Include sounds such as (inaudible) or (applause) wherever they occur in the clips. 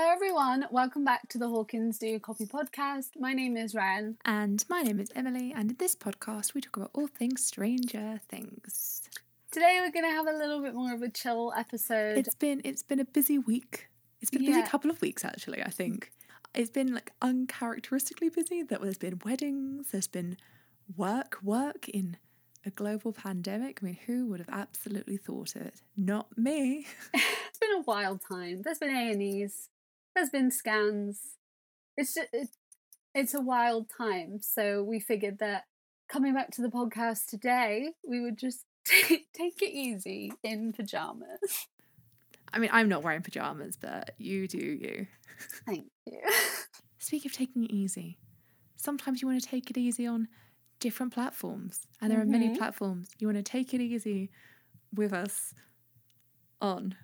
Hello, everyone. Welcome back to the Hawkins Do Copy podcast. My name is Ren. And my name is Emily, and in this podcast, we talk about all things Stranger Things. Today, we're going to have a little bit more of a chill episode. It's been it's been a busy week. It's been a busy Yeah. couple of weeks actually. I think it's been like uncharacteristically busy. That there's been weddings, there's been work, work in a global pandemic. I mean, who would have absolutely thought it? Not me. (laughs) (laughs) it's been a wild time. There's been A&Es. There's been scans. It's just, it, it's a wild time. So we figured that coming back to the podcast today, we would just (laughs) take, take it easy in pajamas. I mean, I'm not wearing pajamas, but you do you. (laughs) Thank you. Speak of taking it easy, sometimes you want to take it easy on different platforms, and there are many Mhm. platforms you want to take it easy with us on.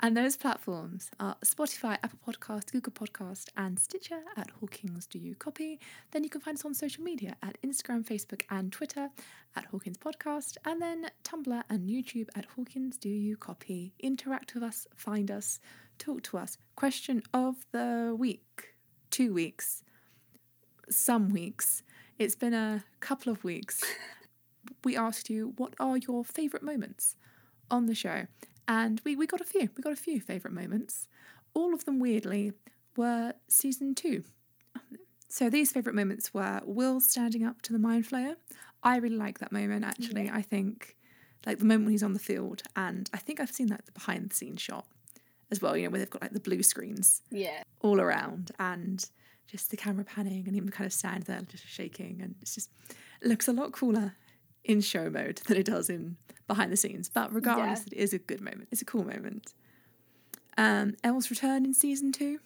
And those platforms are Spotify, Apple Podcast, Google Podcast, and Stitcher at Hawkins Do You Copy. Then you can find us on social media at Instagram, Facebook, and Twitter at Hawkins Podcast, and then Tumblr and YouTube at Hawkins Do You Copy. Interact with us, find us, talk to us. Question of the week. Two weeks. Some weeks. It's been a couple of weeks. (laughs) We asked you, what are your favourite moments on the show? And we, we got a few. We got a few favourite moments. All of them, weirdly, were season two. So these favourite moments were Will standing up to the Mind Flayer. I really like that moment, actually. I think, like the moment when he's on the field, and I think I've seen that the behind the scenes shot as well, you know, where they've got like the blue screens yeah. all around and just the camera panning and him kind of standing there just shaking and it's just it looks a lot cooler in show mode than it does in behind the scenes but regardless it is a good moment. It's a cool moment. Um El's return in season two.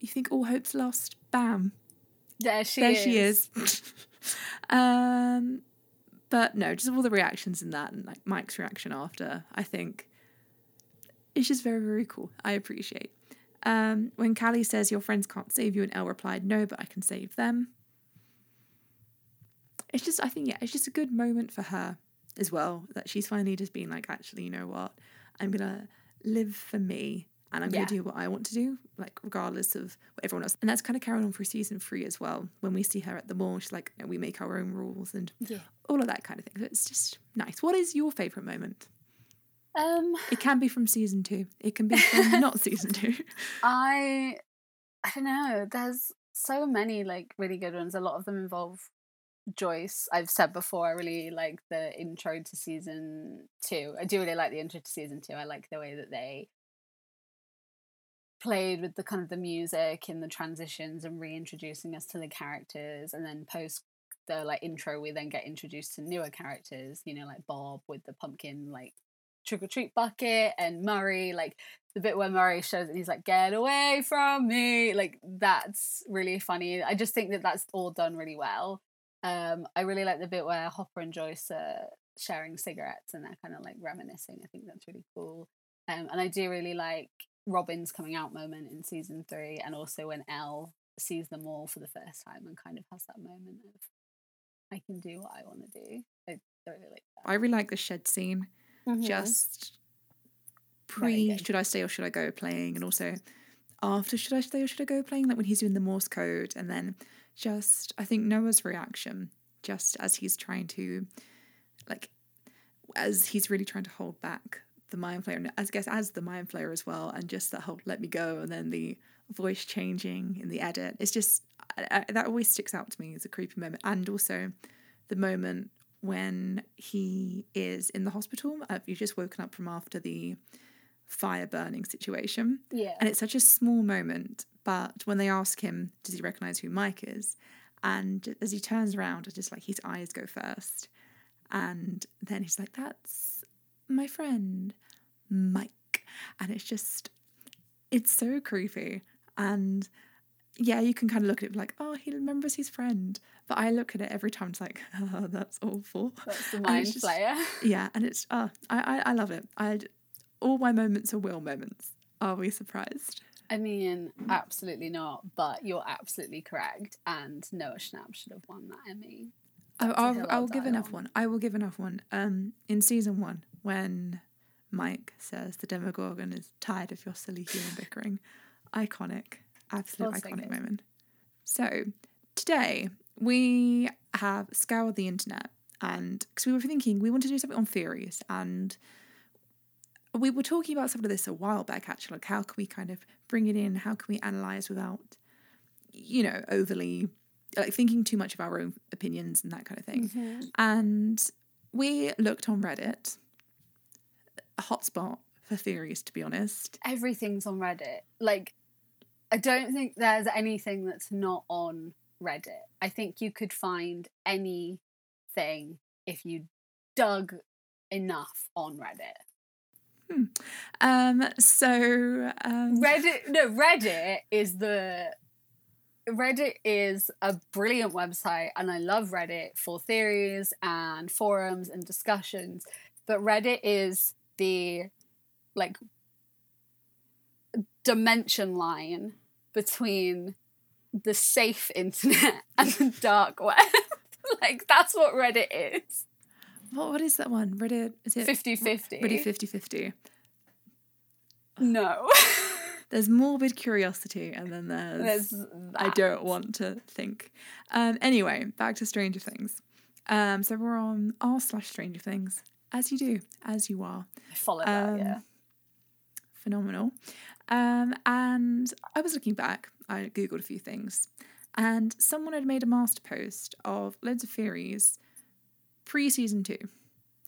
You think all hope's lost? Bam. There she there is. she is. (laughs) Um but no just all the reactions in that and like mike's reaction after i think it's just very very cool. I appreciate. Um when Kali says your friends can't save you and El replied no but i can save them it's just i think yeah it's just a good moment for her as well that she's finally just been like actually you know what i'm gonna live for me and i'm Yeah. gonna do what i want to do like regardless of what everyone else and that's kind of carried on for season three as well when we see her at the mall she's like "No, we make our own rules and Yeah. all of that kind of thing so it's just nice what is your favorite moment Um, it can be from season two it can be from (laughs) not season two I I don't know. There's so many like really good ones. A lot of them involve Joyce. I've said before, I really like the intro to season two. I do really like the intro to season two. I like the way that they played with the kind of the music and the transitions and reintroducing us to the characters and then post the like intro we then get introduced to newer characters you know like bob with the pumpkin like trick or treat bucket and Murray, like the bit where Murray shows and he's like, "Get away from me!" Like that's really funny. I just think that that's all done really well. Um, I really like the bit where Hopper and Joyce are sharing cigarettes and they're kind of like reminiscing. I think that's really cool. Um, and I do really like Robin's coming out moment in season three, and also when El sees them all for the first time and kind of has that moment of, "I can do what I want to do." I really like that. i really like the shed scene Mhm. just pre should I stay or should I go playing, and also after should I stay or should I go playing, like when he's doing the Morse code, and then just I think Noah's reaction, just as he's trying to, like, as he's really trying to hold back the mind flayer, and I guess as the mind flayer as well, and just that whole let me go, and then the voice changing in the edit, it's just I, I, that always sticks out to me as a creepy moment, and also the moment when he is in the hospital. Uh, you've just woken up from after the fire burning situation. yeah. And it's such a small moment, but when they ask him, does he recognize who Mike is? And as he turns around, it's just like his eyes go first. And then he's like, that's my friend, Mike. And it's just, it's so creepy. And yeah, you can kind of look at it like, oh, he remembers his friend. But I look at it every time, it's like, (laughs) oh, that's awful. That's the mind just- flayer. Yeah, and it's, uh, I, I, I love it. I, all my moments are Will moments. Are we surprised? I mean, absolutely not, but you're absolutely correct. And Noah Schnapp should have won that Emmy. I, That's a I'll, I'll I'll give enough on. one. I will give enough one. Um, in season one, when Mike says the Demogorgon is tired of your silly human bickering, iconic, absolute iconic good. moment. So today we have scoured the internet, and because we were thinking we want to do something on theories, and we were talking about some of this a while back. Actually, like how can we kind of bring it in? How can we analyze without, you know, overly like thinking too much of our own opinions and that kind of thing. Mm-hmm. And we looked on Reddit, a hotspot for theories, to be honest. Everything's on Reddit. Like, I don't think there's anything that's not on Reddit. I think you could find anything if you dug enough on Reddit. Um, so um, Reddit, no, Reddit is the Reddit is a brilliant website, and I love Reddit for theories and forums and discussions. But Reddit is the like dimension line between the safe internet (laughs) and the dark web. (laughs) like that's what Reddit is. What what is that one? Reddit is it 50 50. Reddit 50 50. No. (laughs) There's morbid curiosity, and then there's, There's I don't want to think. Um, anyway, back to Stranger Things. Um, so we're on r slash Stranger Things, as you do, as you are. I follow that, Um, yeah. phenomenal. Um, and I was looking back, I googled a few things, and someone had made a master post of loads of theories pre season two,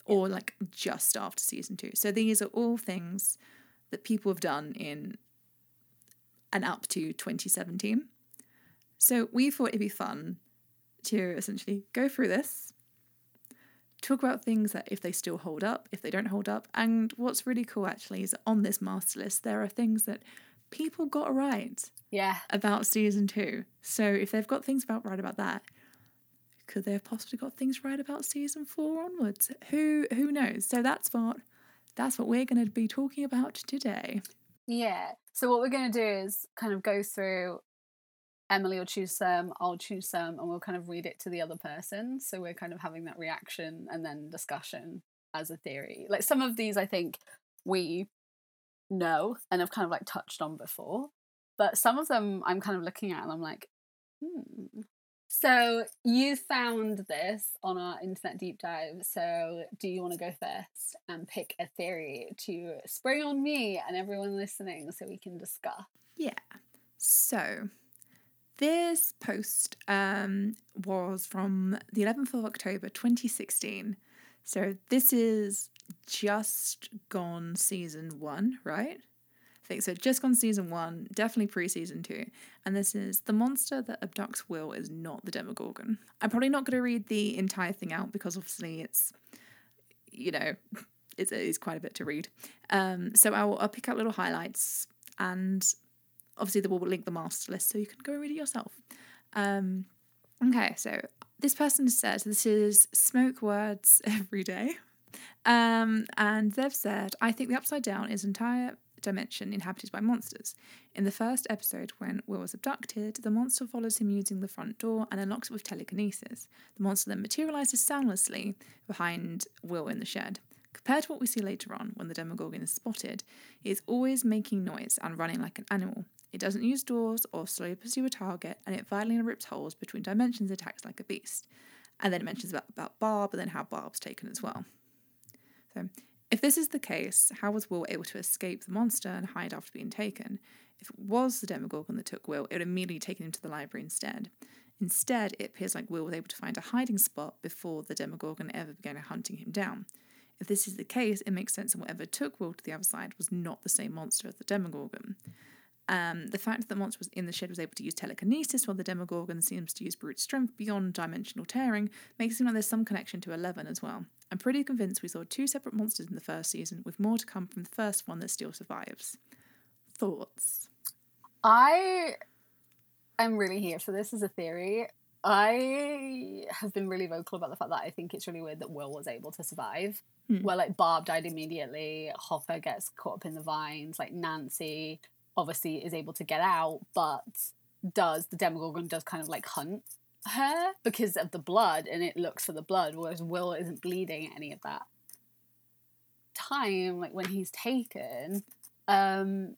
or like just after season two. So these are all things that people have done in and up to 2017. So we thought it'd be fun to essentially go through this, talk about things that if they still hold up, if they don't hold up. And what's really cool actually is on this master list, there are things that people got right Yeah. about season two. So if they've got things about right about that, could they have possibly got things right about season four onwards? Who who knows? So that's what that's what we're going to be talking about today. Yeah. So what we're going to do is kind of go through. Emily will choose some, I'll choose some, and we'll kind of read it to the other person. So we're kind of having that reaction and then discussion as a theory. Like some of these, I think we know and have kind of like touched on before, but some of them I'm kind of looking at and I'm like, hmm. So you found this on our internet deep dive. So do you want to go first and pick a theory to spring on me and everyone listening so we can discuss? Yeah. So this post um, was from the 11th of October 2016. So this is just gone season one, right? I think so. Just gone season one, definitely pre season two. And this is the monster that abducts Will is not the Demogorgon. I'm probably not going to read the entire thing out because obviously it's, you know, (laughs) it's, it's quite a bit to read. Um, so I'll, I'll pick out little highlights and obviously they will link the master list so you can go and read it yourself. Um, okay, so this person said this is smoke words (laughs) every day. Um, and they've said, I think the Upside Down is entire dimension inhabited by monsters. In the first episode, when Will was abducted, the monster follows him using the front door and unlocks it with telekinesis. The monster then materializes soundlessly behind Will in the shed. Compared to what we see later on, when the Demogorgon is spotted, it is always making noise and running like an animal. It doesn't use doors or slowly pursue a target, and it violently rips holes between dimensions and attacks like a beast. And then it mentions about, about Barb and then how Barb's taken as well. So, if this is the case, how was Will able to escape the monster and hide after being taken? If it was the Demogorgon that took Will, it would immediately taken him to the library instead. Instead, it appears like Will was able to find a hiding spot before the Demogorgon ever began hunting him down. If this is the case, it makes sense that whatever took Will to the other side was not the same monster as the Demogorgon. Um, the fact that the monster was in the shed was able to use telekinesis, while the Demogorgon seems to use brute strength beyond dimensional tearing, makes it seem like there's some connection to Eleven as well. I'm pretty convinced we saw two separate monsters in the first season, with more to come from the first one that still survives. Thoughts? I am really here for this as a theory. I have been really vocal about the fact that I think it's really weird that Will was able to survive. Hmm. Where like Barb died immediately, Hopper gets caught up in the vines, like Nancy obviously is able to get out, but does the Demogorgon does kind of like hunt her because of the blood and it looks for the blood, whereas Will isn't bleeding any of that time, like when he's taken. Um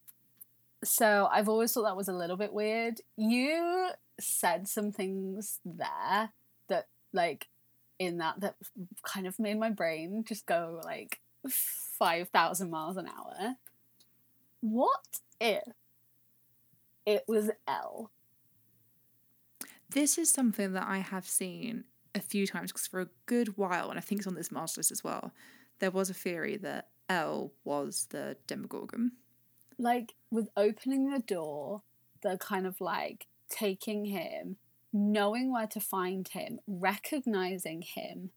so I've always thought that was a little bit weird. You said some things there that, like, in that, that kind of made my brain just go like 5,000 miles an hour. What if it was El? This is something that I have seen a few times because for a good while, and I think it's on this master list as well, there was a theory that El was the Demogorgon. Like, with opening the door, the kind of like taking him, knowing where to find him, recognizing him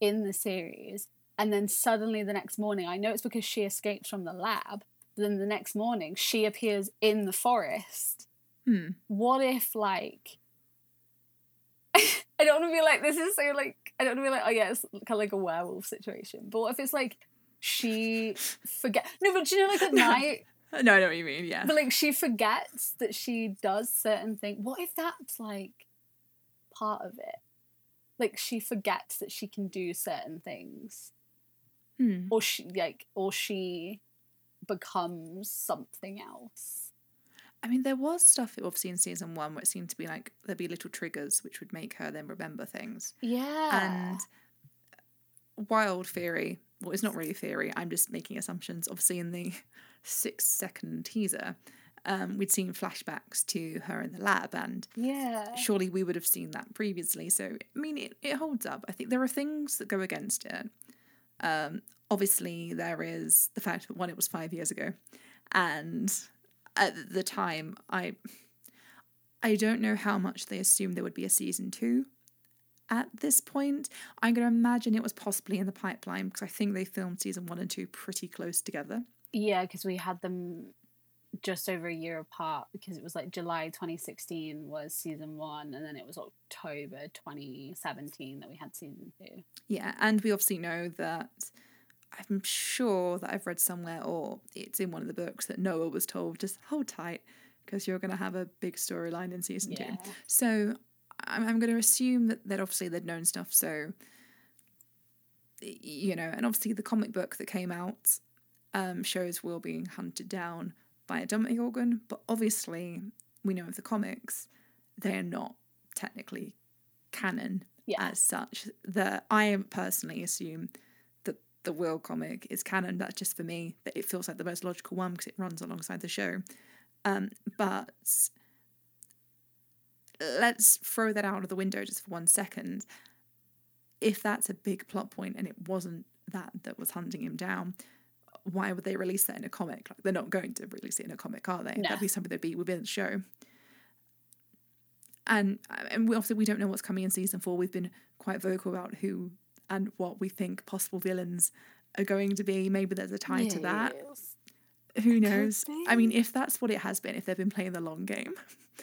in the series, and then suddenly the next morning, I know it's because she escapes from the lab, then the next morning she appears in the forest. Hmm. What if, like, (laughs) I don't want to be like, this is so like, I don't want to be like, oh yeah, it's kind of like a werewolf situation. But what if it's like, she forget? No, but you know, like at (laughs) night, (laughs) No, I know what you mean. Yeah. but like she forgets that she does certain things. What if that's like part of it? Like she forgets that she can do certain things, Hmm. or she like, or she becomes something else. I mean, there was stuff obviously in season one where it seemed to be like there'd be little triggers which would make her then remember things. Yeah, And wild theory, well, it's not really theory, I'm just making assumptions. Obviously, in the (laughs) six second teaser, um, we'd seen flashbacks to her in the lab, and yeah, surely we would have seen that previously. So, I mean, it, it holds up. I think there are things that go against it. Um, obviously, there is the fact that one, it was five years ago, and at the time, I. I don't know how much they assumed there would be a season two at this point. I'm going to imagine it was possibly in the pipeline because I think they filmed season one and two pretty close together. yeah, because we had them just over a year apart because it was like July 2016 was season one, and then it was October 2017 that we had season two. Yeah, and we obviously know that I'm sure that I've read somewhere or it's in one of the books that Noah was told just hold tight because you're going to have a big storyline in season Yeah. two. So I'm, I'm going to assume that, that obviously they'd known stuff. So, you know, and obviously the comic book that came out um, shows Will being hunted down by a Demogorgon, but obviously we know of the comics, they are not technically canon Yeah. as such. That I personally assume the Will comic is canon. That's just for me. That it feels like the most logical one because it runs alongside the show. Um, but let's throw that out of the window just for one second. If that's a big plot point and it wasn't that that was hunting him down, why would they release that in a comic? Like they're not going to release it in a comic, are they? No. That'd be something that'd be within the show. And and we obviously we don't know what's coming in season four. We've been quite vocal about who and what we think possible villains are going to be. Maybe there's a tie to that Yes. who knows? I mean, if that's what it has been, if they've been playing the long game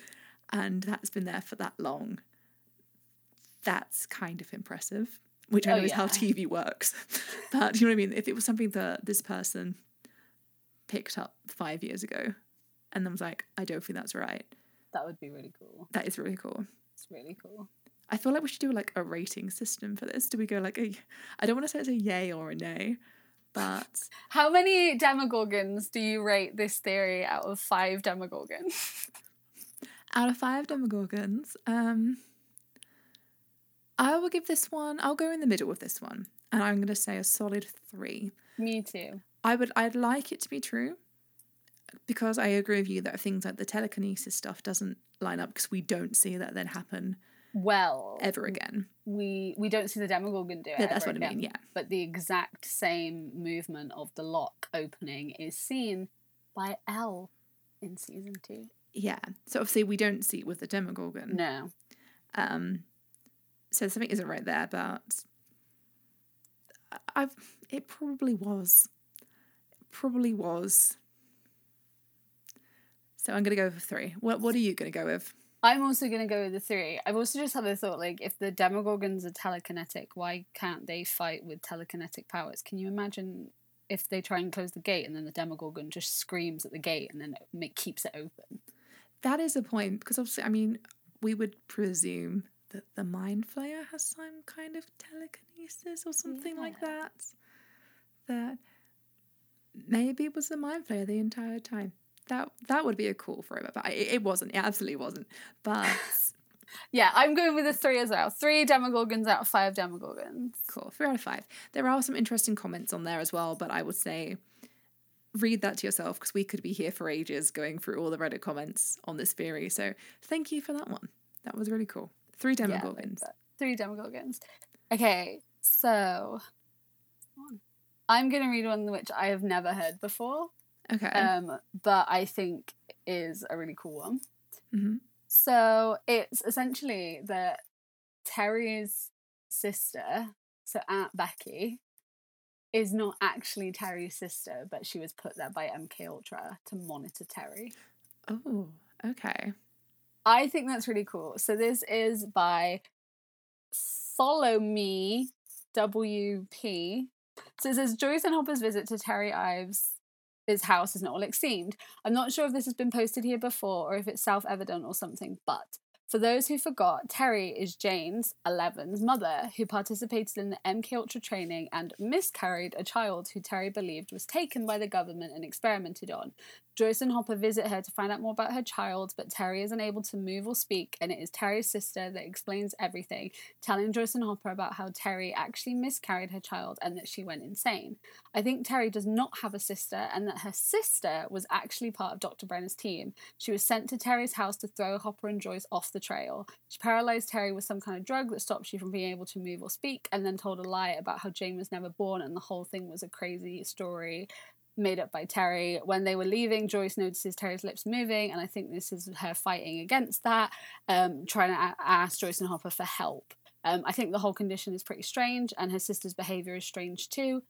(laughs) and that's been there for that long, that's kind of impressive, which I Oh, know is how. TV works. (laughs) but you know what I mean? If it was something that this person picked up five years ago and then was like, I don't think that's right, That would be really cool. that is really cool. It's really cool. I feel like we should do like a rating system for this. Do we go like a, I don't want to say it's a yay or a nay, but How many Demogorgons do you rate this theory out of five Demogorgons? (laughs) out of five Demogorgons, um, I will give this one. I'll go in the middle with this one, and I'm going to say a solid three. Me too. I would. I'd like it to be true, because I agree with you that things like the telekinesis stuff doesn't line up because we don't see that then happen Well, ever again. we we don't see the Demogorgon do it. Yeah, that's what I mean. Yeah, But the exact same movement of the lock opening is seen by El in season two. yeah. So obviously we don't see it with the Demogorgon. No. Um, so something isn't right there, but I've it probably was, It probably was. So I'm gonna go with three. What What are you gonna go with? I'm also going to go with the three. I've also just had the thought like, if the Demogorgons are telekinetic, why can't they fight with telekinetic powers? Can you imagine if they try and close the gate and then the Demogorgon just screams at the gate and then it make, keeps it open? That is a point because obviously, I mean, we would presume that the Mind Flayer has some kind of telekinesis or something like that. That maybe it was the Mind Flayer the entire time. That that would be a cool throwback, but it, it wasn't. It absolutely wasn't. But (laughs) Yeah, I'm going with a three as well. Three Demogorgons out of five Demogorgons. cool, three out of five. There are some interesting comments on there as well, but I would say read that to yourself because we could be here for ages going through all the Reddit comments on this theory. So thank you for that one. That was really cool. Three Yeah, Demogorgons. that. Three Demogorgons. Okay, so I'm going to read one which I have never heard before, okay. um, but I think is a really cool one. hmm So it's essentially that Terry's sister, so Aunt Becky, is not actually Terry's sister, but she was put there by MK Ultra to monitor Terry. Oh, okay. I think that's really cool. So this is by Follow Me WP. So it says Joyce and Hopper's visit to Terry Ives' his house is not all seemed. I'm not sure if this has been posted here before or if it's self-evident or something, but for those who forgot, Terry is Jane's, Eleven's mother, who participated in the MK Ultra training and miscarried a child who Terry believed was taken by the government and experimented on. Joyce and Hopper visit her to find out more about her child, but Terry is unable to move or speak, and it is Terry's sister that explains everything, telling Joyce and Hopper about how Terry actually miscarried her child and that she went insane. I think Terry does not have a sister, and that her sister was actually part of Dr. Brenner's team. She was sent to Terry's house to throw Hopper and Joyce off the trail. She paralyzed Terry with some kind of drug that stops you from being able to move or speak, and then told a lie about how Jane was never born, and the whole thing was a crazy story made up by Terry. When they were leaving, Joyce notices Terry's lips moving, and I think this is her fighting against that, um, trying to a- ask Joyce and Hopper for help. Um, I think the whole condition is pretty strange, and her sister's behavior is strange too,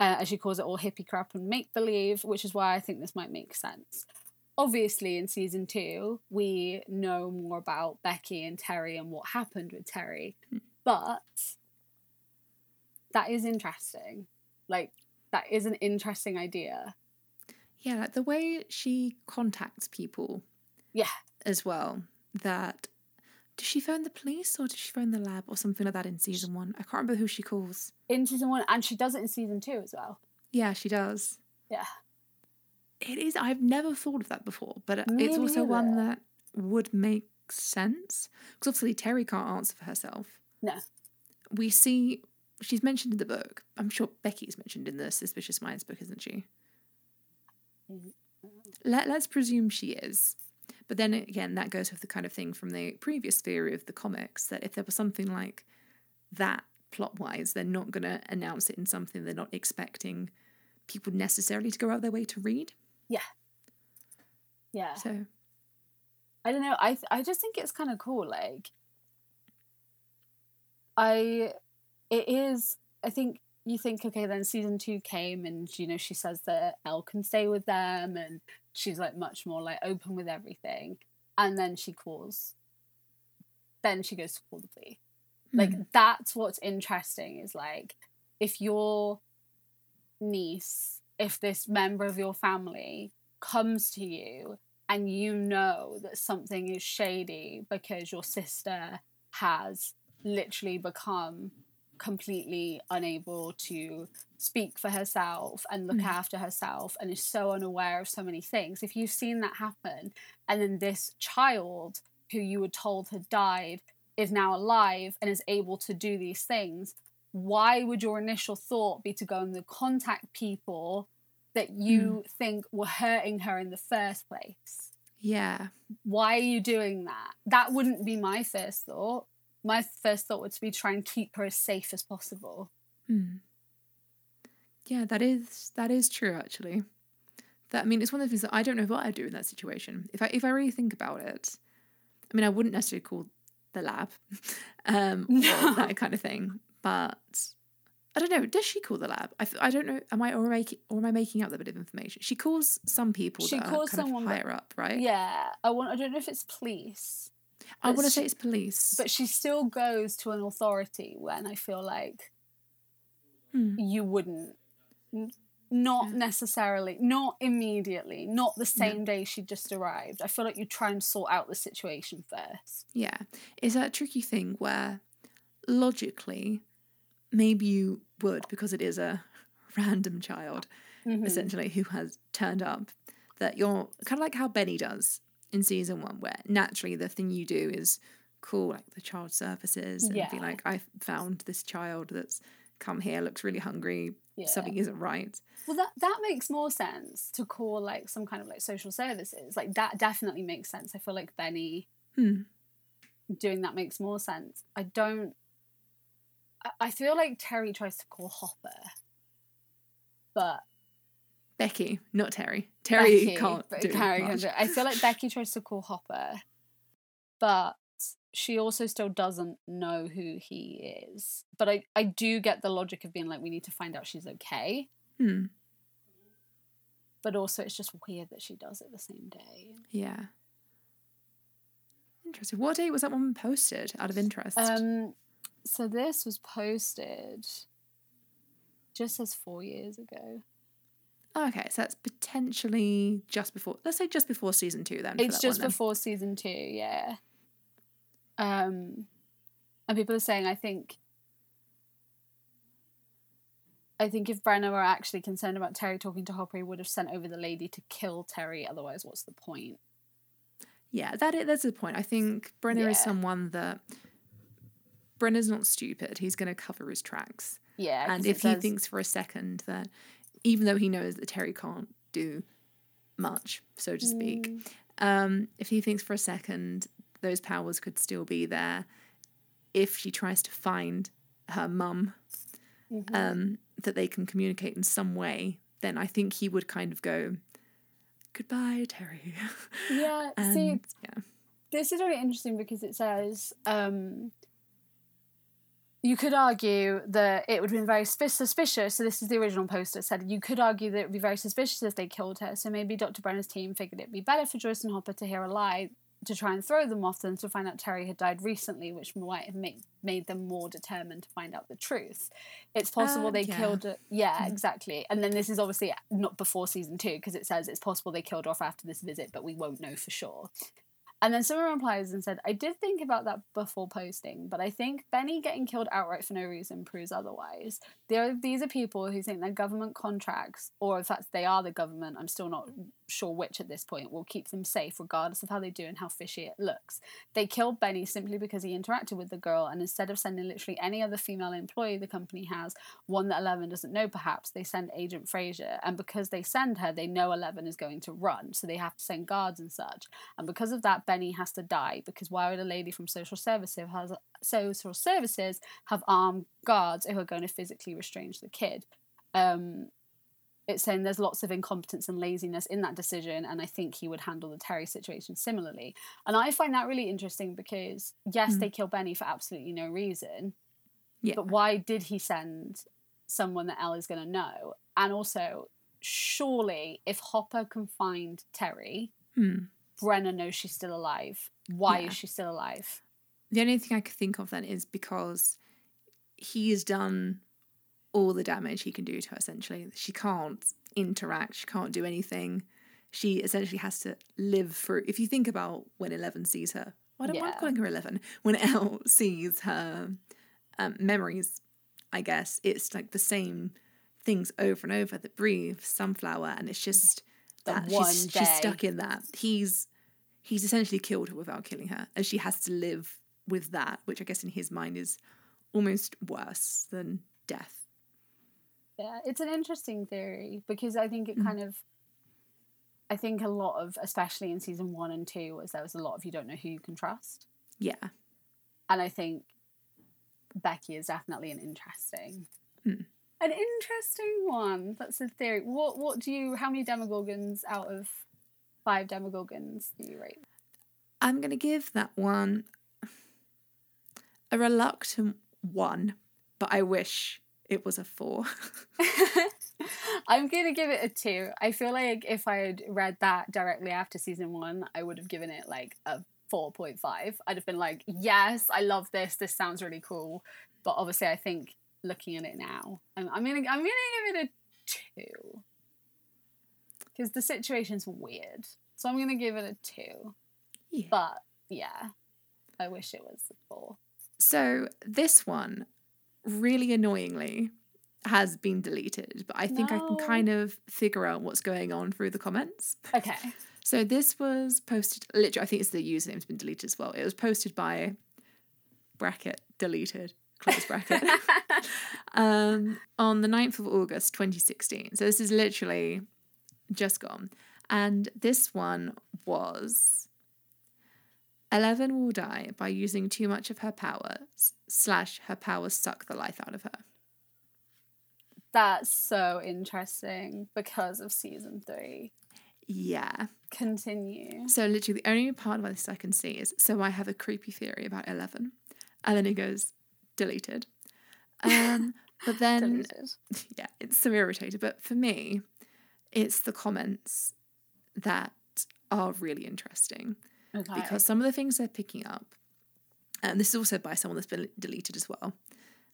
uh, as she calls it all hippie crap and make believe, which is why I think this might make sense. Obviously, in season two, we know more about Becky and Terry and what happened with Terry, but that is interesting. Like, that is an interesting idea. Yeah, like the way she contacts people Yeah. as well. That does she phone the police or does she phone the lab or something like that in season one? I can't remember who she calls. In season one, and she does it in season two as well. Yeah, she does. Yeah. It is. I've never thought of that before, but Me it's also one that would make sense because obviously Terry can't answer for herself. No. We see she's mentioned in the book. I'm sure Becky's mentioned in the Suspicious Minds book, isn't she? Let, let's presume she is. But then again, that goes with the kind of thing from the previous theory of the comics that if there was something like that plot wise, they're not going to announce it in something they're not expecting people necessarily to go out their way to read. Yeah. Yeah. So, I don't know. I th- I just think it's kind of cool. Like, I, it is. I think you think okay. Then season two came, and you know she says that El can stay with them, and she's like much more like open with everything. And then she calls. Then she goes to call the police. Like hmm, that's what's interesting is like if your niece, if this member of your family comes to you and you know that something is shady because your sister has literally become completely unable to speak for herself and look Mm. after herself and is so unaware of so many things. If you've seen that happen and then this child who you were told had died is now alive and is able to do these things, why would your initial thought be to go and contact people that you think were hurting her in the first place? yeah, Why are you doing that? That wouldn't be my first thought. My first thought would be try and keep her as safe as possible. hmm. yeah, that is that is true. Actually, that I mean, it's one of the things that I don't know what I'd do in that situation. If I if I really think about it, I mean, I wouldn't necessarily call the lab, (laughs) um, No. that kind of thing. But I don't know. Does she call the lab? I, I don't know. Am I or, make, or am I making up that bit of information? She calls some people She that are calls someone of that- higher up, right? Yeah, I want. I don't know if it's police, I want to say it's police. but she still goes to an authority when I feel like Hmm. you wouldn't. Not Yeah. necessarily, not immediately, not the same day she just arrived. I feel like you try and sort out the situation first. Yeah. It's that tricky thing where logically, maybe you would, because it is a (laughs) random child, Mhm. essentially, who has turned up, that you're kind of like how Benny does in season one, where naturally the thing you do is call like the child services and be like, I found this child that's come here, looks really hungry, Yeah. something isn't right. Well, that that makes more sense to call like some kind of like social services. Like that definitely makes sense. I feel like Benny Hmm. doing that makes more sense. I don't. I- I feel like Terry tries to call Hopper, but Becky, not Terry. Terry Becky, can't do Terry much. I feel like Becky tries to call Hopper, but she also still doesn't know who he is. But I, I do get the logic of being like, we need to find out she's okay. Hmm. But also, it's just weird that she does it the same day. Yeah. Interesting. What date was that one posted out of interest? Um, so this was posted just as four years ago. Okay, so that's potentially just before, let's say just before season two then. It's just one, then. before season two, yeah. Um, and people are saying, I think, I think if Brenner were actually concerned about Terry talking to Hopper, he would have sent over the lady to kill Terry. Otherwise, what's the point? Yeah, that is, that's the point. I think Brenner is someone that Brenner's not stupid. He's going to cover his tracks. Yeah, and if he thinks for a second that, even though he knows that Terry can't do much, so to speak, Mm, um, if he thinks for a second those powers could still be there, if she tries to find her mum, mhm. um, that they can communicate in some way, then I think he would kind of go, "Goodbye, Terry." yeah, (laughs) see, yeah, this is really interesting because it says um, you could argue that it would have been very suspicious. So this is the original poster said you could argue that it would be very suspicious if they killed her. So maybe Dr. Brenner's team figured it'd be better for Joyce and Hopper to hear a lie to try and throw them off than to find out Terry had died recently, which might have made made them more determined to find out the truth. It's possible Uh, they yeah. killed her. Yeah, exactly. And then this is obviously not before season two because it says it's possible they killed her off after this visit, but we won't know for sure. And then someone replies and said, I did think about that before posting, but I think Benny getting killed outright for no reason proves otherwise. There these are people who think their government contracts, or in fact they are the government, I'm still not sure which at this point, will keep them safe regardless of how they do and how fishy it looks. They killed Benny simply because he interacted with the girl, and instead of sending literally any other female employee the company has, one that Eleven doesn't know perhaps, they send Agent Frazier. And because they send her, they know Eleven is going to run, so they have to send guards and such. And because of that, Benny has to die. Because why would a lady from social services has social services have armed guards who are going to physically restrain the kid? Um, it's saying there's lots of incompetence and laziness in that decision, and I think he would handle the Terry situation similarly. And I find that really interesting because yes, Mm. they kill Benny for absolutely no reason, yeah, but why did he send someone that El is going to know? And also, surely if Hopper can find Terry, Hmm. Brenner knows she's still alive. Why Yeah. is she still alive? The only thing I could think of then is because he has done all the damage he can do to her, essentially. She can't interact, she can't do anything. She essentially has to live through. If you think about when Eleven sees her, why don't Yeah. calling her Eleven. When El (laughs) sees her um, memories, I guess, it's like the same things over and over that breathe, sunflower, and it's just that she's, day. she's stuck in that. He's he's essentially killed her without killing her, and she has to live with that, which I guess in his mind is almost worse than death. Yeah, it's an interesting theory because I think it Mm. kind of. I think a lot of, especially in season one and two, was there was a lot of you don't know who you can trust. Yeah, And I think Becky is definitely an interesting, Hmm. An interesting one. That's a theory. What what do you? How many Demogorgons out of five Demogorgons do you rate? I'm gonna give that one a reluctant one, but I wish it was a four. (laughs) I'm gonna give it a two. I feel like if I had read that directly after season one, I would have given it like a four point five. I'd have been like, yes, I love this. This sounds really cool. But obviously, I think looking at it now, I'm, I'm gonna I'm gonna give it a two because the situation's weird. So I'm gonna give it a two. yeah. But yeah, I wish it was a four. So this one, really annoyingly, has been deleted, but I think I can kind of figure out what's going on through the comments. Okay. So this was posted. Literally, I think it's the username's been deleted as well. It was posted by bracket deleted close bracket (laughs) um, on the 9th of August 2016. So this is literally just gone. And this one was Eleven will die by using too much of her powers, slash, her powers suck the life out of her. That's so interesting because of season three. Yeah. Continue. So literally the only part of this I can see is so I have a creepy theory about Eleven. And then it goes deleted. Um but (laughs) then (laughs) yeah, it's so irritated. But for me, it's the comments that are really interesting Okay. because some of the things they're picking up, and this is also by someone that's been deleted as well,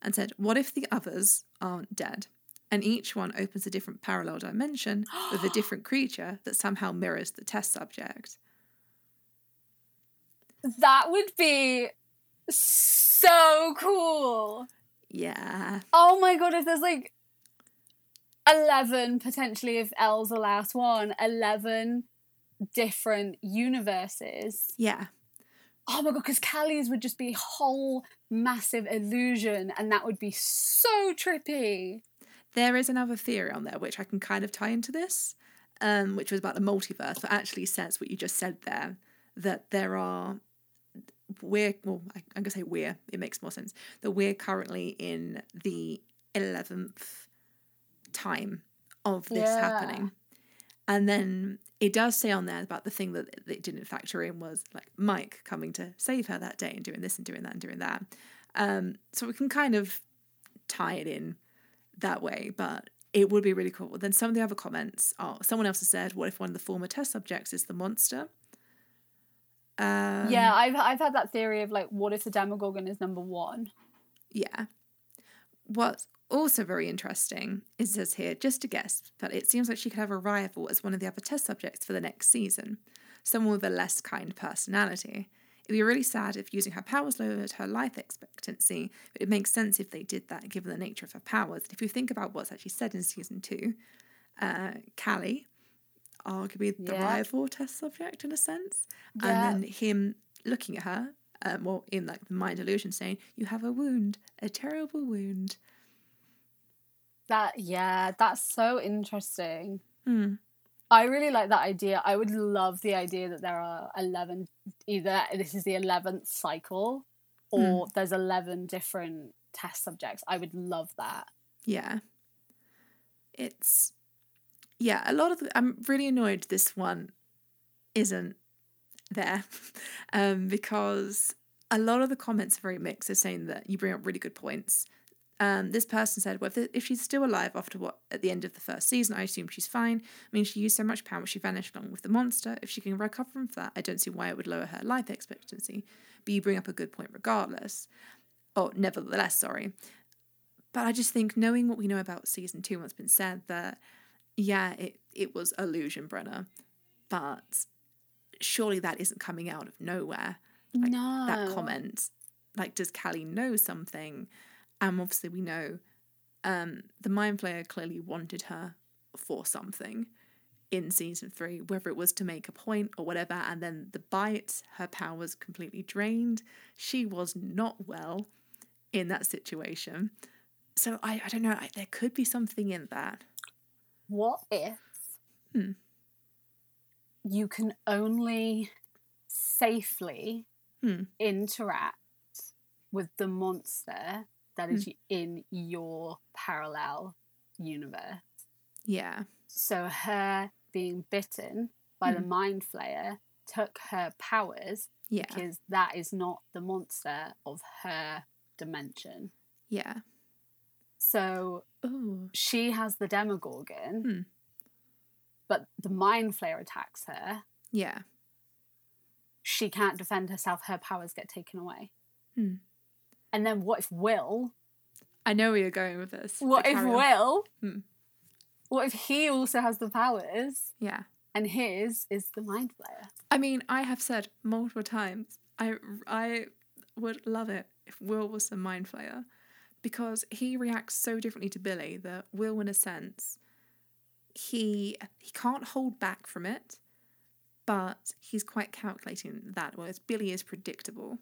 and said, What if the others aren't dead? And each one opens a different parallel dimension with a different (gasps) creature that somehow mirrors the test subject. that would be so cool. Yeah. Oh my god, if there's like 11, potentially, if El's the last one, 11 different universes. Yeah. Oh my god, because Kali's would just be a whole massive illusion, and that would be so trippy. There is another theory on there which I can kind of tie into this, um, which was about the multiverse, but actually says what you just said there that there are we're well, I, I'm gonna say we're. It makes more sense that we're currently in the eleventh time of this Yeah. happening, and then it does say on there about the thing that it didn't factor in was like Mike coming to save her that day and doing this and doing that and doing that. Um, so we can kind of tie it in that way, but it would be really cool. Then some of the other comments are someone else has said, "What if one of the former test subjects is the monster?" Um, yeah, I've, I've had that theory of like, what if the Demogorgon is number one? yeah. What's also very interesting is it says here, just a guess, but it seems like she could have a rival as one of the other test subjects for the next season, someone with a less kind personality. It'd be really sad if using her powers lowered her life expectancy, but it makes sense if they did that given the nature of her powers. If you think about what's actually said in season two, uh, Kali, arguably the Yeah. rival test subject in a sense, Yeah. and then him looking at her, um, well, in like the mind illusion, saying, "You have a wound, a terrible wound." That, yeah, that's so interesting. Hmm. I really like that idea. I would love the idea that there are 11, either this is the 11th cycle or there's 11 different test subjects. I would love that. Yeah. It's yeah, a lot of the, I'm really annoyed this one isn't there. (laughs) um because a lot of the comments are very mixed. They're saying that you bring up really good points. Um, this person said, "Well, if, if she's still alive after what at the end of the first season, I assume she's fine. I mean, she used so much power, she vanished along with the monster. If she can recover from that, I don't see why it would lower her life expectancy. But you bring up a good point, regardless. Oh, nevertheless, sorry. But I just think knowing what we know about season two, what's been said, that yeah, it it was illusion, Brenner, but surely that isn't coming out of nowhere. Like, no. That comment, like, does Kali know something? And obviously, we know um, the Mind Flayer clearly wanted her for something in season three, whether it was to make a point or whatever. And then the bite, her powers completely drained. She was not well in that situation. So I, I don't know. I, there could be something in that. What if Hmm. you can only safely Hmm. interact with the monster that is in your parallel universe? Yeah. So her being bitten by the Hmm. mind flayer took her powers Yeah. because that is not the monster of her dimension. Yeah. So Oh. she has the Demogorgon, Hmm. but the mind flayer attacks her. Yeah. She can't defend herself. Her powers get taken away. Hmm. And then what if Will? I know where you're going with this. What if. Will? Hmm. What if he also has the powers Yeah. and his is the mind flayer? I mean, I have said multiple times, I I would love it if Will was the mind flayer because he reacts so differently to Billy that Will, in a sense, he he can't hold back from it, but he's quite calculating that. Whereas Billy is predictable.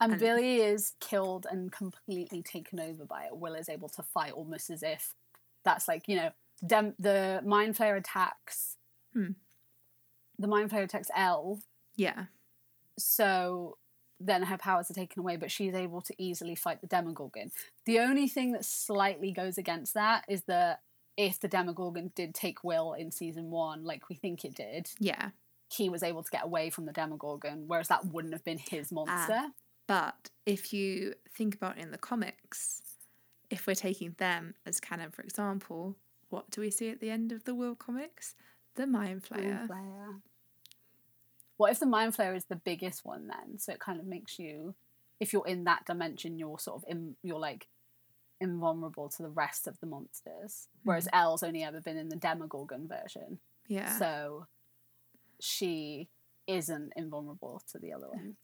And, And- Billy is killed and completely taken over by it. Will is able to fight almost as if that's like, you know, dem- the Mind Flayer attacks. Hmm. The Mind Flayer attacks El. Yeah, so then her powers are taken away, but she's able to easily fight the Demogorgon. The only thing that slightly goes against that is that if the Demogorgon did take Will in season one, like we think it did, yeah. he was able to get away from the Demogorgon, whereas that wouldn't have been his ah, monster. But if you think about it in the comics, if we're taking them as canon, for example, what do we see at the end of the Will comics? The Mind Flayer. Mind Flayer. What if the Mind Flayer is the biggest one then? So it kind of makes you, if you're in that dimension, you're sort of in, you're like invulnerable to the rest of the monsters. Hmm. Whereas El's only ever been in the Demogorgon version, Yeah. so she isn't invulnerable to the other one.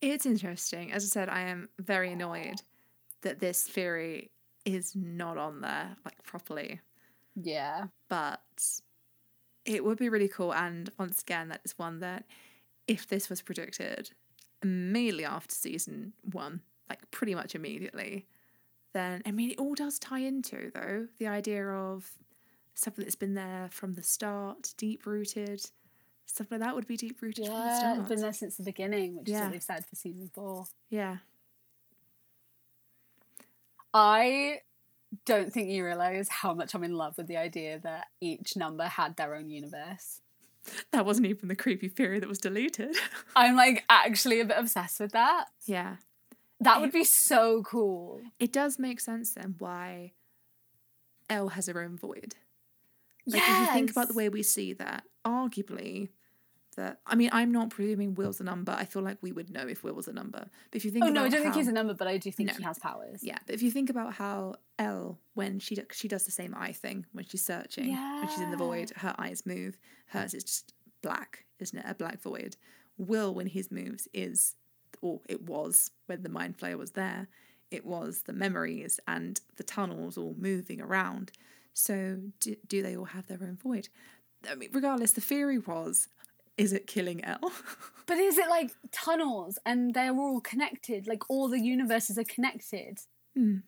It's interesting. As I said, I am very annoyed that this theory is not on there, like properly. Yeah, But it would be really cool. And once again, that is one that if this was predicted immediately after season one, like pretty much immediately, then I mean, it all does tie into, though, the idea of something that's been there from the start, deep rooted. Stuff like that would be deep rooted from the yeah, start. it's been there since the beginning, which is Yeah. what they've said for season four. yeah. I don't think you realize how much I'm in love with the idea that each number had their own universe. That wasn't even the creepy theory that was deleted. (laughs) I'm like actually a bit obsessed with that. yeah. That would be so cool. It does make sense then why El has her own void. Like if you think about the way we see that, arguably that I mean, I'm not presuming Will's a number. I feel like we would know if Will was a number. But if you think Oh about no, I don't think he's a number, but I do think No. he has powers. Yeah, but if you think about how El when she she does the same eye thing when she's searching, when she's in the void, her eyes move. Hers is just black, isn't it? A black void. Will, when his moves, is or it was when the mind flayer was there. It was the memories and the tunnels all moving around. So do, do they all have their own void? I mean, regardless, the theory was, is it killing El? (laughs) But is it like tunnels and they're all connected? Like all the universes are connected? Hmm.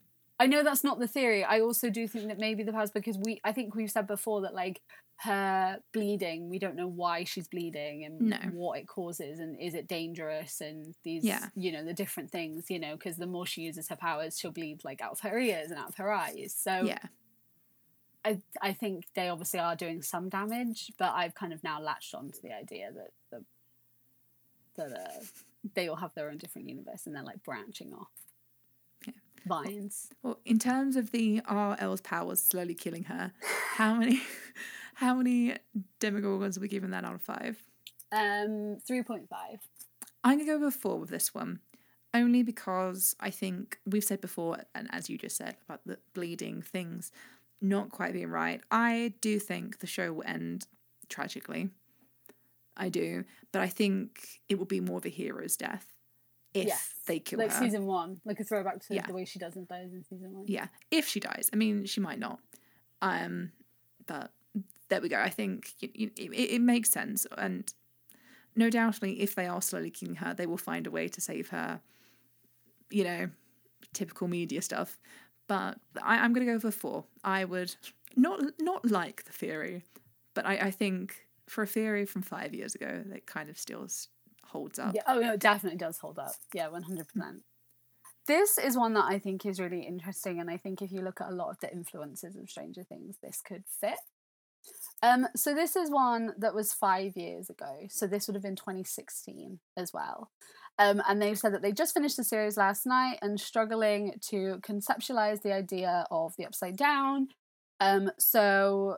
I know that's not the theory. I also do think that maybe the powers because we I think we've said before that like her bleeding, we don't know why she's bleeding and No. what it causes and is it dangerous and these Yeah. you know the different things, you know, because the more she uses her powers, she'll bleed like out of her ears and out of her eyes. So yeah. I I think they obviously are doing some damage, but I've kind of now latched on to the idea that the that uh, they all have their own different universe and they're like branching off. Yeah. Vines. Well, in terms of the RL's powers slowly killing her, how (laughs) many how many demogorgons are we giving that out of five? Um, three point five. I'm gonna go with four with this one. Only because I think we've said before, and as you just said about the bleeding things not quite being right. I do think the show will end tragically. I do, but I think it will be more of a hero's death if Yes. they kill Like her. Like season one, like a throwback to Yeah. the way she doesn't die in season one. yeah if she dies i mean she might not um but there we go i think y- it, it makes sense and no doubtly if they are slowly killing her they will find a way to save her you know typical media stuff but I, i'm going to go for four i would not not like the theory but I, I think for a theory from five years ago that kind of still holds up Yeah, oh no, it definitely does hold up. Yeah, one hundred percent. This is one that I think is really interesting, and I think if you look at a lot of the influences of Stranger Things, this could fit. Um, so this is one that was five years ago. So this would have been 2016 as well. Um, and they've said that they just finished the series last night and struggling to conceptualize the idea of the upside down. Um, so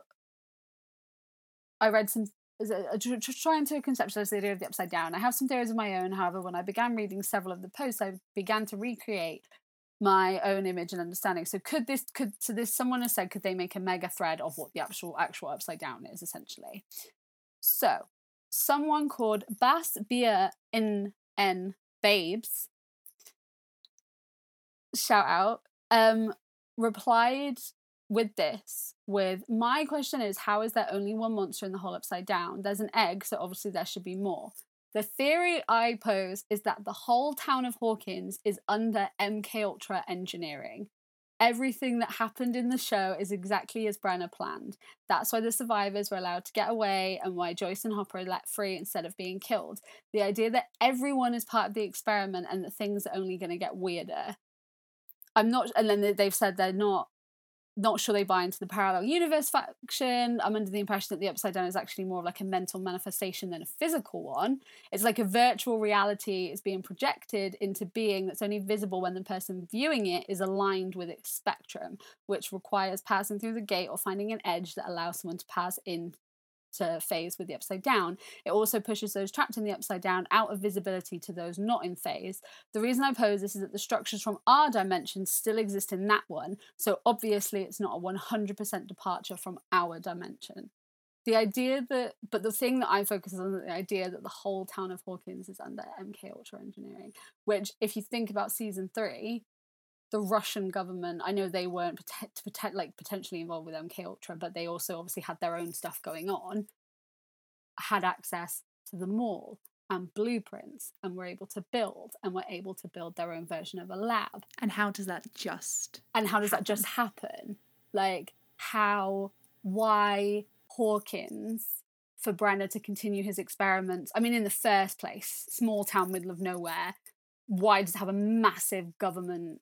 I read some is it- uh, tr- tr- trying to conceptualize the idea of the upside down. I have some theories of my own. However, when I began reading several of the posts, I began to recreate my own image and understanding. So could this could so this someone has said could they make a mega thread of what the actual actual upside down is essentially? So someone called Bass Beer in N Babes shout out um replied with this with my question is how is there only one monster in the whole upside down there's an egg so obviously there should be more the theory i pose is that the whole town of hawkins is under mk ultra engineering. Everything that happened in the show is exactly as Brenner planned. That's why the survivors were allowed to get away and why joyce and hopper are let free instead of being killed. The idea that everyone is part of the experiment and that things are only going to get weirder. I'm not and then they've said they're not not sure they buy into the parallel universe faction. I'm under the impression that the upside down is actually more of like a mental manifestation than a physical one. It's like a virtual reality is being projected into being that's only visible when the person viewing it is aligned with its spectrum, which requires passing through the gate or finding an edge that allows someone to pass in to phase with the upside down. It also pushes those trapped in the upside down out of visibility to those not in phase. The reason I pose this is that the structures from our dimension still exist in that one, so obviously it's not a 100% departure from our dimension. The idea that, but the thing that I focus on the idea that the whole town of Hawkins is under MK Ultra engineering, which, if you think about season three, the Russian government, I know they weren't protect, protect, like potentially involved with MK Ultra, but they also obviously had their own stuff going on, had access to the mall and blueprints and were able to build and were able to build their own version of a lab. And how does that just? And how does that just happen? Like how why Hawkins for Brenner to continue his experiments. I mean, in the first place, small town, middle of nowhere. Why does it have a massive government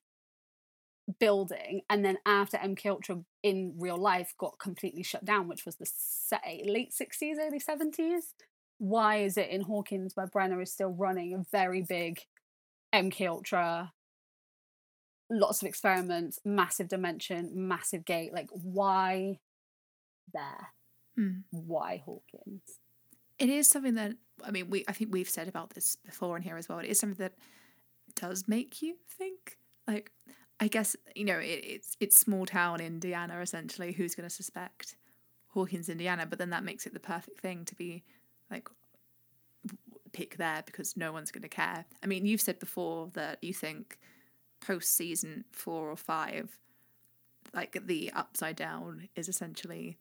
building? And then after MK Ultra in real life got completely shut down, which was the late sixties, early seventies. Why is it in Hawkins where Brenner is still running a very big MK Ultra? Lots of experiments, massive dimension, massive gate. Like, why there? Hmm. Why Hawkins? It is something that I mean, we I think we've said about this before in here as well. It is something that does make you think. Like, I guess you know, it, it's it's small town Indiana essentially. Who's going to suspect Hawkins, Indiana? But then that makes it the perfect thing to be like pick there because no one's going to care. I mean, you've said before that you think post season four or five, like the upside down is essentially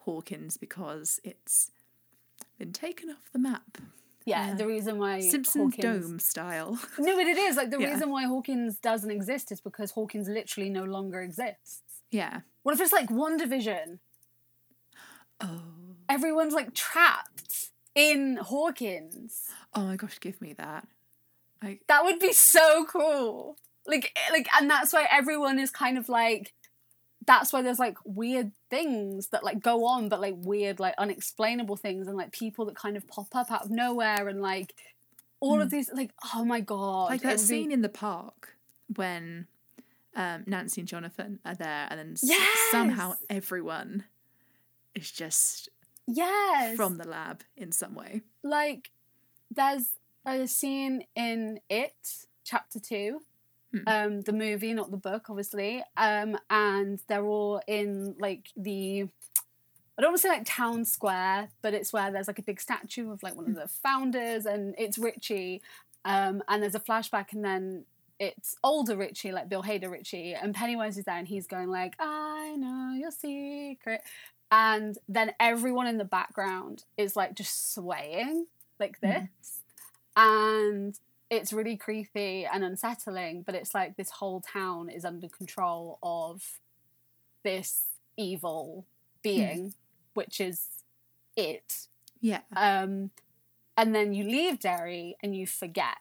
Hawkins because it's been taken off the map. Yeah, Yeah. the reason why Simpsons Hawkins... Dome style. (laughs) No, but it is like the Yeah. reason why Hawkins doesn't exist is because Hawkins literally no longer exists. yeah. What if it's like WandaVision? Oh. Everyone's like trapped in Hawkins. Oh my gosh, give me that. Like That would be so cool. Like, eh, like, and that's why everyone is kind of like. That's why there's like weird things that like go on, but like weird, like unexplainable things, and like people that kind of pop up out of nowhere, and like all of these, like, oh my god, like that would be- scene in the park when um, Nancy and Jonathan are there, and then s- somehow everyone is just yes, from the lab in some way. like there's a scene in it chapter two Hmm. Um the movie not the book obviously. Um and they're all in like the I don't want to say like town square, but it's where there's like a big statue of like one of the founders, and it's Richie. Um, and there's a flashback, and then it's older Richie, like Bill Hader Richie, and Pennywise is there, and he's going like, "I know your secret," and then everyone in the background is like just swaying like this, and it's really creepy and unsettling. But it's like this whole town is under control of this evil being, which is it. Yeah. Um, and then you leave Derry and you forget.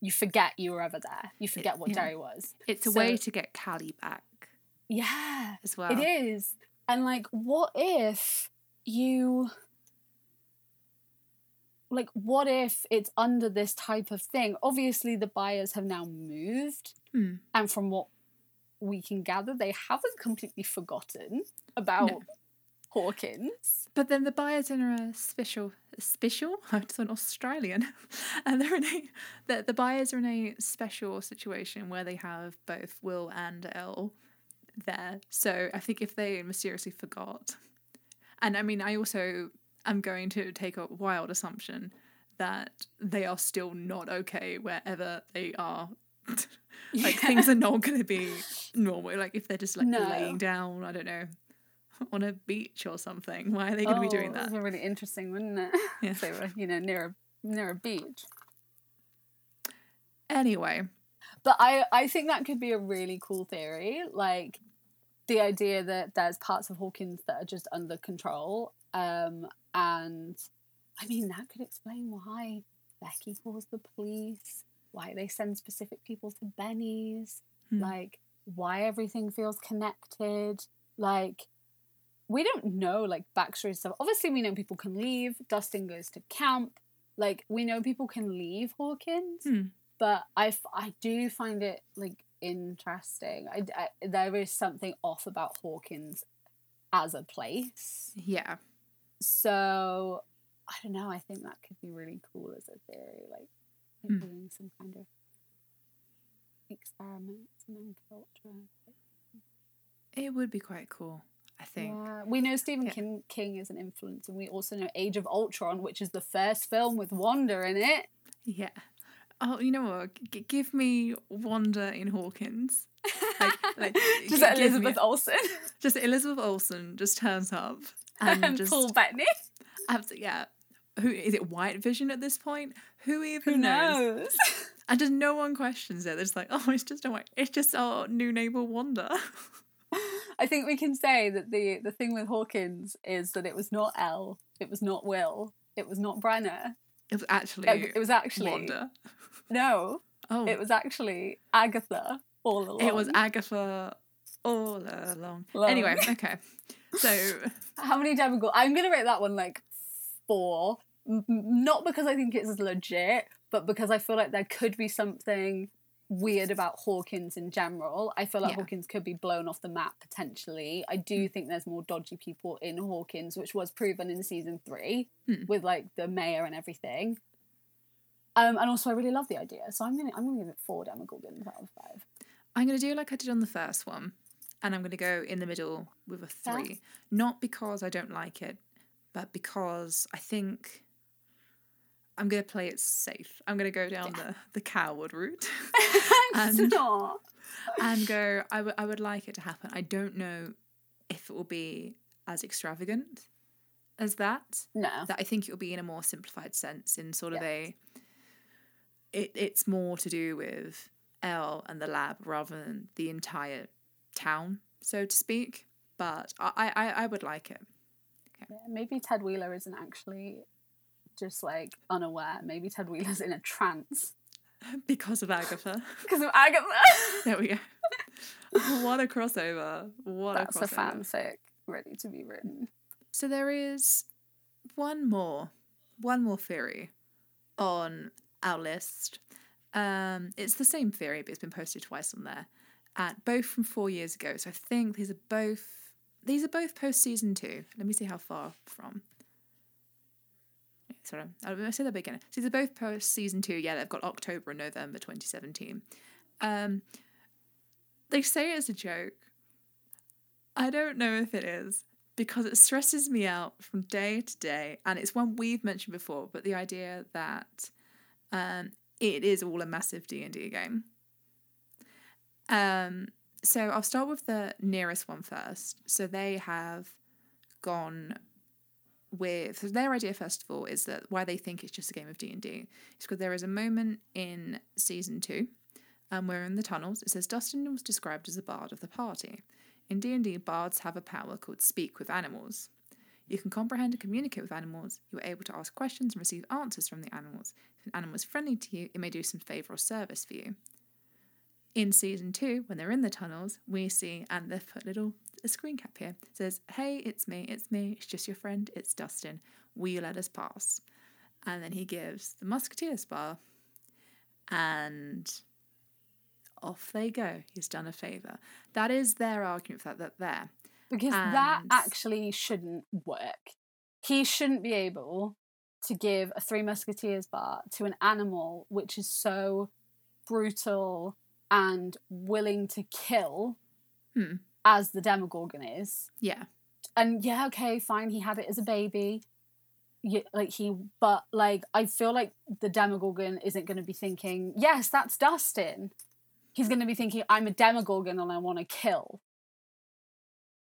You forget you were ever there. You forget what yeah. Derry was. It's a way to get Kali back Yeah, as well. it is. And like, what if you. Like, what if it's under this type of thing? Obviously, the Byers have now moved. Hmm. And from what we can gather, they haven't completely forgotten about Hawkins. But then the Byers are a special, special. (laughs) It's an Australian, (laughs) and they're in a the, the Byers are in a special situation where they have both Will and El there. So I think if they mysteriously forgot, and I mean, I also am going to take a wild assumption that they are still not okay wherever they are (laughs) like things are not going to be normal. Like if they're just like No. laying down, I don't know, on a beach or something. Why are they going to be doing Oh, that? That'd really interesting, wouldn't it? Yeah. (laughs) if they were, you know, near a near a beach. Anyway, But I I think that could be a really cool theory, like the idea that there's parts of Hawkins that are just under control. Um, and I mean that could explain why Becky calls the police, why they send specific people to Benny's, Hmm. like why everything feels connected. Like we don't know like backstory stuff. Obviously, we know people can leave. Dustin goes to camp. Like we know people can leave Hawkins Hmm. but I, f- I do find it like interesting. I, I- there is something off about Hawkins as a place. yeah, So I don't know. I think that could be really cool as a theory, like Hmm. doing some kind of experiments and culture. it would be quite cool. I think. Yeah, we know Stephen Yeah. King, King is an influence, and we also know Age of Ultron, which is the first film with Wanda in it. Yeah. Oh, you know what? G- give me Wanda in Hawkins. Like, like (laughs) Just g- give me- Elizabeth Olsen (laughs) Just Elizabeth Olsen just turns up and, just Paul Bettany. abs- yeah. Who is it? White Vision at this point? Who even Who knows? knows? (laughs) And just no one questions it. They're just like, oh, it's just a white. It's just our new neighbor Wanda. (laughs) I think we can say that the the thing with Hawkins is that it was not El, it was not Will, it was not Brenner. It was actually It, it was actually Wanda. no, Oh, it was actually Agatha all along. it was Agatha all along. Long. Anyway, okay. (laughs) So How many Demogorgons? I'm gonna rate that one like four. M- Not because I think it's legit, but because I feel like there could be something weird about Hawkins in general. I feel like Yeah. Hawkins could be blown off the map potentially. I do think there's more dodgy people in Hawkins, which was proven in season three Hmm. with like the mayor and everything. Um, and also I really love the idea, so I'm gonna I'm gonna give it four Demogorgons out of five. I'm going to do like I did on the first one, and I'm going to go in the middle with a three. Not because I don't like it, but because I think I'm going to play it safe. I'm going to go down the, the coward route (laughs) And- not. and go, I would I would like it to happen. I don't know if it will be as extravagant as that. No. That I think it will be in a more simplified sense, in sort of Yes. a. It, it's more to do with El and the lab rather than the entire town, so to speak. But I, I, I would like it. Yeah, maybe Ted Wheeler isn't actually just like unaware. Maybe Ted Wheeler's in a trance (laughs) Because of Agatha. (laughs) because of Agatha. (laughs) there we go. what a crossover. What That's a a fanfic ready to be written. So there is one more, one more theory on our list. Um, it's the same theory, but it's been posted twice on there, at both from four years ago. So I think these are both these are both post season two. Let me see how far from. Sorry, I said the beginning. So these are both post season two. Yeah, they've got October and November 2017. Um, they say it's a joke. I don't know if it is because it stresses me out from day to day, and it's one we've mentioned before. But the idea that um, it is all a massive D and D game. Um, so I'll start with the nearest one first. So they have gone with so their idea first of all is that why they think it's just a game of D and D is because there is a moment in season two, um, where in the tunnels it says Dustin was described as a bard of the party. In D&D, bards have a power called speak with animals. You can comprehend and communicate with animals. You are able to ask questions and receive answers from the animals. If an animal is friendly to you, it may do some favour or service for you. In season two, when they're in the tunnels, we see, and they've put little a screen cap here. Says, Hey, it's me, it's me, it's just your friend, it's Dustin. Will you let us pass? And then he gives the musketeer's bar, and off they go. He's done a favour. That is their argument for that, that there. Because that actually shouldn't work. He shouldn't be able to give a Three Musketeers bar to an animal which is so brutal and willing to kill Hmm. as the Demogorgon is. Yeah. and yeah, okay, fine. He had it as a baby. Yeah, like he, but like I feel like the Demogorgon isn't going to be thinking, yes, that's Dustin. he's going to be thinking, I'm a Demogorgon and I want to kill.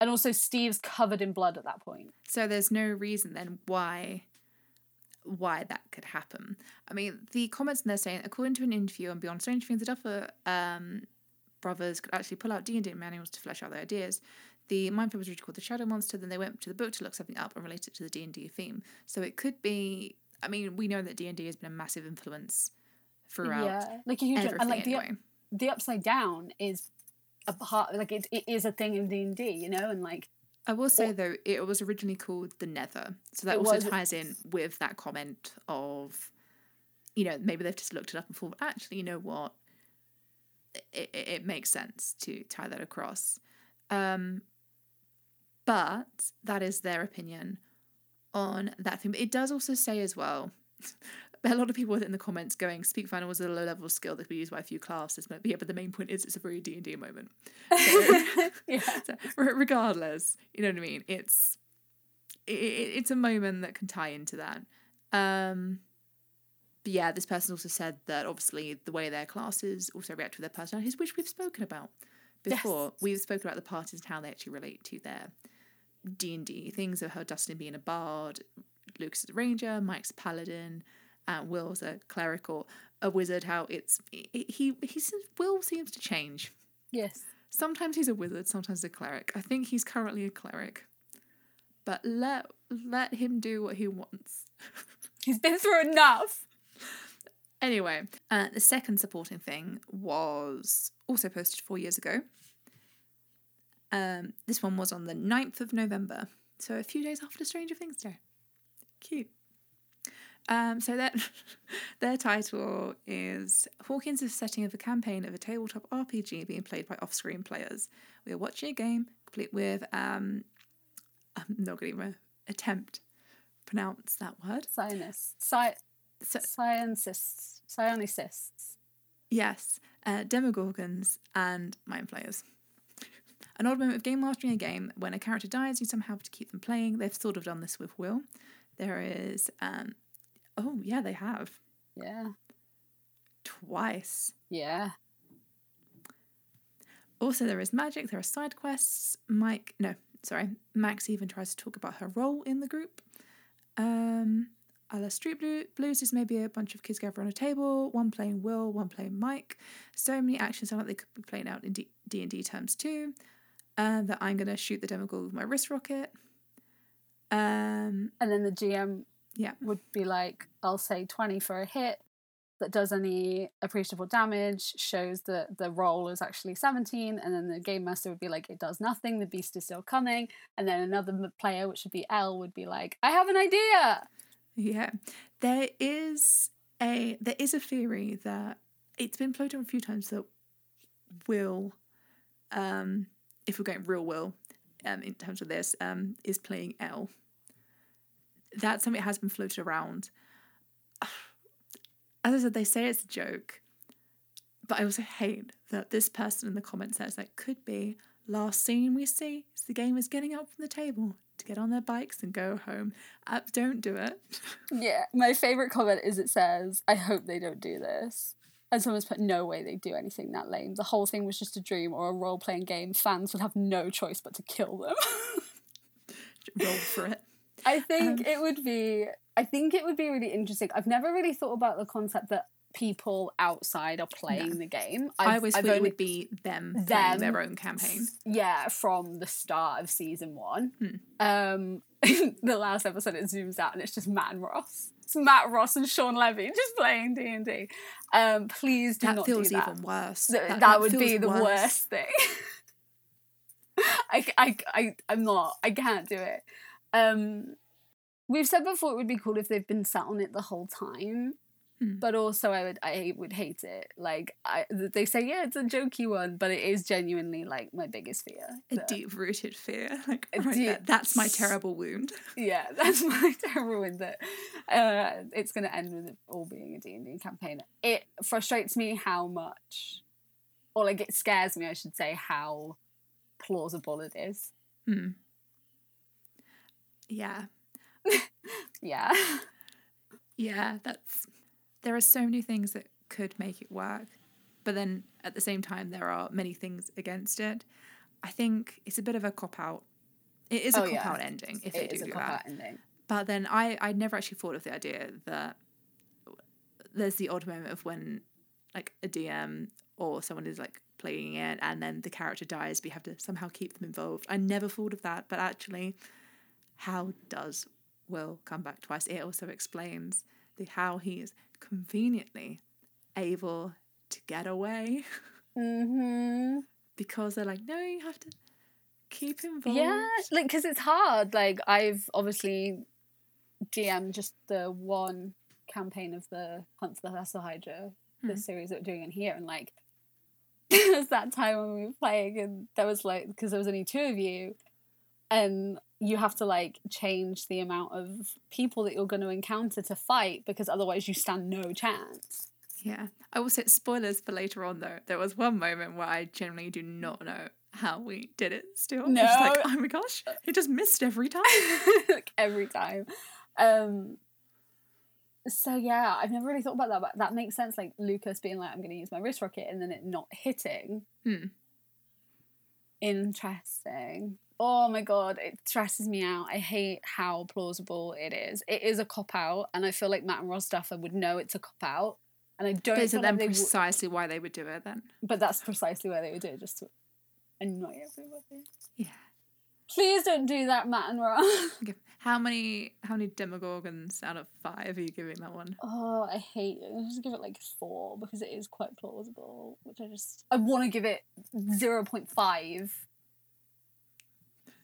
And also, Steve's covered in blood at that point. So there's no reason then why why that could happen. I mean, the comments in there saying, according to an interview on Beyond Stranger Things, the Duffer um, brothers could actually pull out D&D manuals to flesh out their ideas. The Mind was originally called the Shadow Monster, then they went to the book to look something up and relate it to the D&D theme. So it could be, I mean, we know that D&D has been a massive influence throughout yeah, like a huge and like the anyway. the upside down is a part like it, it is a thing in D and D, you know, and like I will say though, it was originally called the Nether, so that It also was- ties in with that comment of, you know, maybe they've just looked it up and thought, actually, you know what, it, it, it makes sense to tie that across, um, but that is their opinion on that thing. But it does also say as well. A lot of people in the comments going, "Speak Final was a low level skill that could be used by a few classes." But yeah, but the main point is it's a very D and D moment. (laughs) yeah, (laughs) So, regardless, you know what I mean. It's it, it's a moment that can tie into that. Um, but yeah, this person also said that obviously the way their classes also react to their personalities, which we've spoken about before. Yes. We've spoken about the parties and how they actually relate to their D and D things of how Dustin being a bard, Lucas is a ranger, Mike's a paladin, and Will's a cleric or a wizard. How it's he he he's, Will seems to change. yes, Sometimes he's a wizard, sometimes a cleric. I think he's currently a cleric. But let let him do what he wants. (laughs) he's been through enough. Anyway, uh, the second supporting thing was also posted four years ago. Um, this one was on the 9th of November, so a few days after Stranger Things Day. Cute. Um, so that (laughs) their title is Hawkins is setting up a campaign of a tabletop RPG being played by off-screen players. We are watching a game complete with um, I'm not going to even attempt pronounce that word. Zionists, sci- So, scientists, psionists. Yes, uh, Demogorgons and Mind Flayers. An odd moment of game mastering a game when a character dies, you somehow have to keep them playing. They've sort of done this with Will. There is, um, oh yeah, they have Yeah, twice. yeah. Also, there is magic. There are side quests. Mike, no, sorry, Max even tries to talk about her role in the group. Um, a la Street Blues is maybe a bunch of kids gather on a table, one playing Will, one playing Mike. So many actions sound like they could be playing out in D and D terms too. Uh, that I'm gonna shoot the Demogorgon with my wrist rocket. Um, And then the GM yeah, would be like, I'll say 20 for a hit that does any appreciable damage, shows that the roll is actually 17, and then the game master would be like, it does nothing, the beast is still coming. And then another player, which would be El, would be like, I have an idea. Yeah, there is a there is a theory that it's been floated a few times that Will, um, if we're going real Will, um, in terms of this, um, is playing El. That's something that has been floated around. (sighs) As I said, they say it's a joke, but I also hate that this person in the comments says that could be last scene we see is the game is getting up from the table to get on their bikes and go home. Uh, don't do it. (laughs) Yeah, my favorite comment is it says, I hope they don't do this. And someone's put, no way they do anything that lame. The whole thing was just a dream or a role playing game. Fans would have no choice but to kill them. (laughs) Roll for it. I think Um, it would be. I think it would be really interesting. I've never really thought about the concept that people outside are playing the game. I've, i always I've thought it would be them, playing their own campaign. Yeah, from the start of season one. Hmm. Um, (laughs) the last episode it zooms out and it's just Matt and Ross. It's Matt Ross and Shawn Levy just playing D and D. Um, please do That not feels do that. Feels even worse. Th- that, would be the worse. worst thing. (laughs) I, I, I, I'm not. I can't do it. Um, we've said before it would be cool if they've been sat on it the whole time, Hmm. but also I would I would hate it. Like I, they say, yeah, it's a jokey one, but it is genuinely like my biggest fear. A deep rooted fear. (laughs) Like right deep- there. That's my terrible wound. (laughs) yeah, that's (laughs) my terrible wound. That Uh, it's going to end with it all being a D&D campaign. It frustrates me how much, or like it scares me, I should say, how plausible it is. Hmm. Yeah. (laughs) Yeah. Yeah, that's there are so many things that could make it work. But then at the same time, there are many things against it. I think it's a bit of a cop out. It is a Oh, cop yeah. out ending if It they is do a do cop that. out ending. But then I I never actually thought of the idea that there's the odd moment of when like a DM or someone is like playing it and then the character dies, but you have to somehow keep them involved. I never thought of that, but actually, how does Will come back twice? It also explains the how he is conveniently able to get away Mm-hmm. (laughs) because they're like, no, you have to keep involved. Yeah, like because it's hard. Like I've obviously DM'd just the one campaign of the Hunt for the Hustle Hydra, the Hmm. series that we're doing in here, and like (laughs) it was that time when we were playing, and there was like because there was only two of you, and you have to like change the amount of people that you're going to encounter to fight because otherwise you stand no chance. Yeah. I will say spoilers for later on though. There was one moment where I generally do not know how we did it still. It's like, No. oh my gosh, he just missed every (laughs) time. like every time. Um so yeah, I've never really thought about that, but that makes sense. Like Lucas being like, I'm gonna use my wrist rocket and then it not hitting. Hmm. Interesting. Oh my god, it stresses me out. I hate how plausible it is. It is a cop out, and I feel like Matt and Ross Duffer would know it's a cop out. And I don't But is feel it like then they would, precisely why they would do it then? but that's precisely why they would do it, just to annoy everybody. Yeah. Please don't do that, Matt and Ross. (laughs) Okay. How many how many demogorgons out of five are you giving that one? Oh, I hate it. I just give it like four because it is quite plausible. Which I just I want to give it zero point five,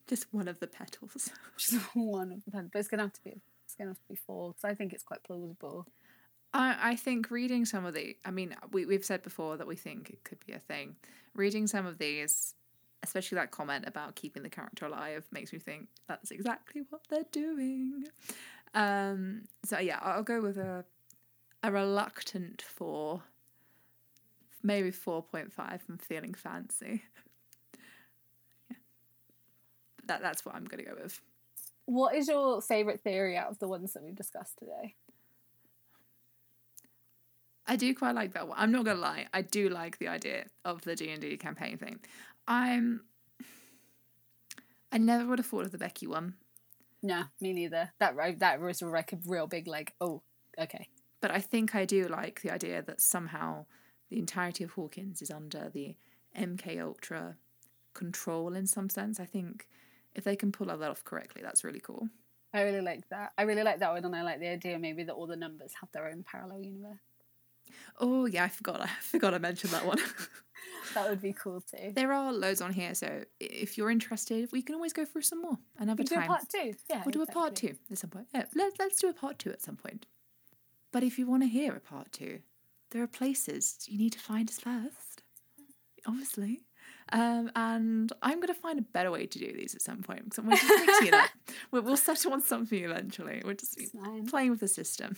Just one of the petals. (laughs) is one of the petals. but it's gonna have to be it's gonna have to be four because I think it's quite plausible. I, I think reading some of the, I mean, we, we've said before that we think it could be a thing. Reading some of these, especially that comment about keeping the character alive, makes me think that's exactly what they're doing. Um, so yeah, I'll go with a a reluctant four, maybe four point five. I'm feeling fancy. (laughs) that that's what I'm gonna go with. What is your favorite theory out of the ones that we've discussed today? I do quite like that one. I'm not gonna lie. I do like the idea of the D and D campaign thing. I'm. I never would have thought of the Becky one, No, me neither. That that was like a real big like. Oh, okay. but I think I do like the idea that somehow the entirety of Hawkins is under the MK Ultra control in some sense. I think if they can pull that off correctly, that's really cool. I really like that. I really like that one, and I like the idea maybe that all the numbers have their own parallel universe. Oh yeah, I forgot. I forgot I mentioned that one. (laughs) That would be cool too. there are loads on here, so if you're interested, we can always go through some more another We do a part two. Yeah, We'll do a part two at some point. Yeah, let, let's do a part two at some point. But if you want to hear a part two, there are places you need to find us first, obviously. Um, and I'm going to find a better way to do these at some point. because we're just mixing it up. (laughs) We'll, we'll settle on something eventually. We're just fine. playing with the system.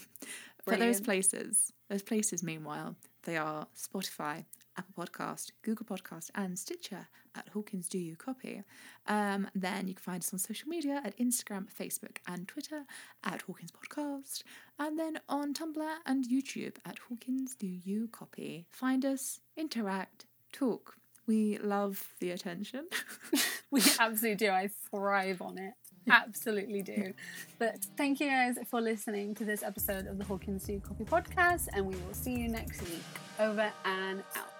But those places, those places, meanwhile, they are Spotify, Apple Podcast, Google Podcast, and Stitcher at Hawkins Do You Copy. Um, then you can find us on social media at Instagram, Facebook, and Twitter at Hawkins Podcast, and then on Tumblr and YouTube at Hawkins Do You Copy. Find us, interact, talk. We love the attention. (laughs) We absolutely do. I thrive on it. Absolutely do. But thank you guys for listening to this episode of the Hawkins Do Copy podcast, and we will see you next week. Over and out.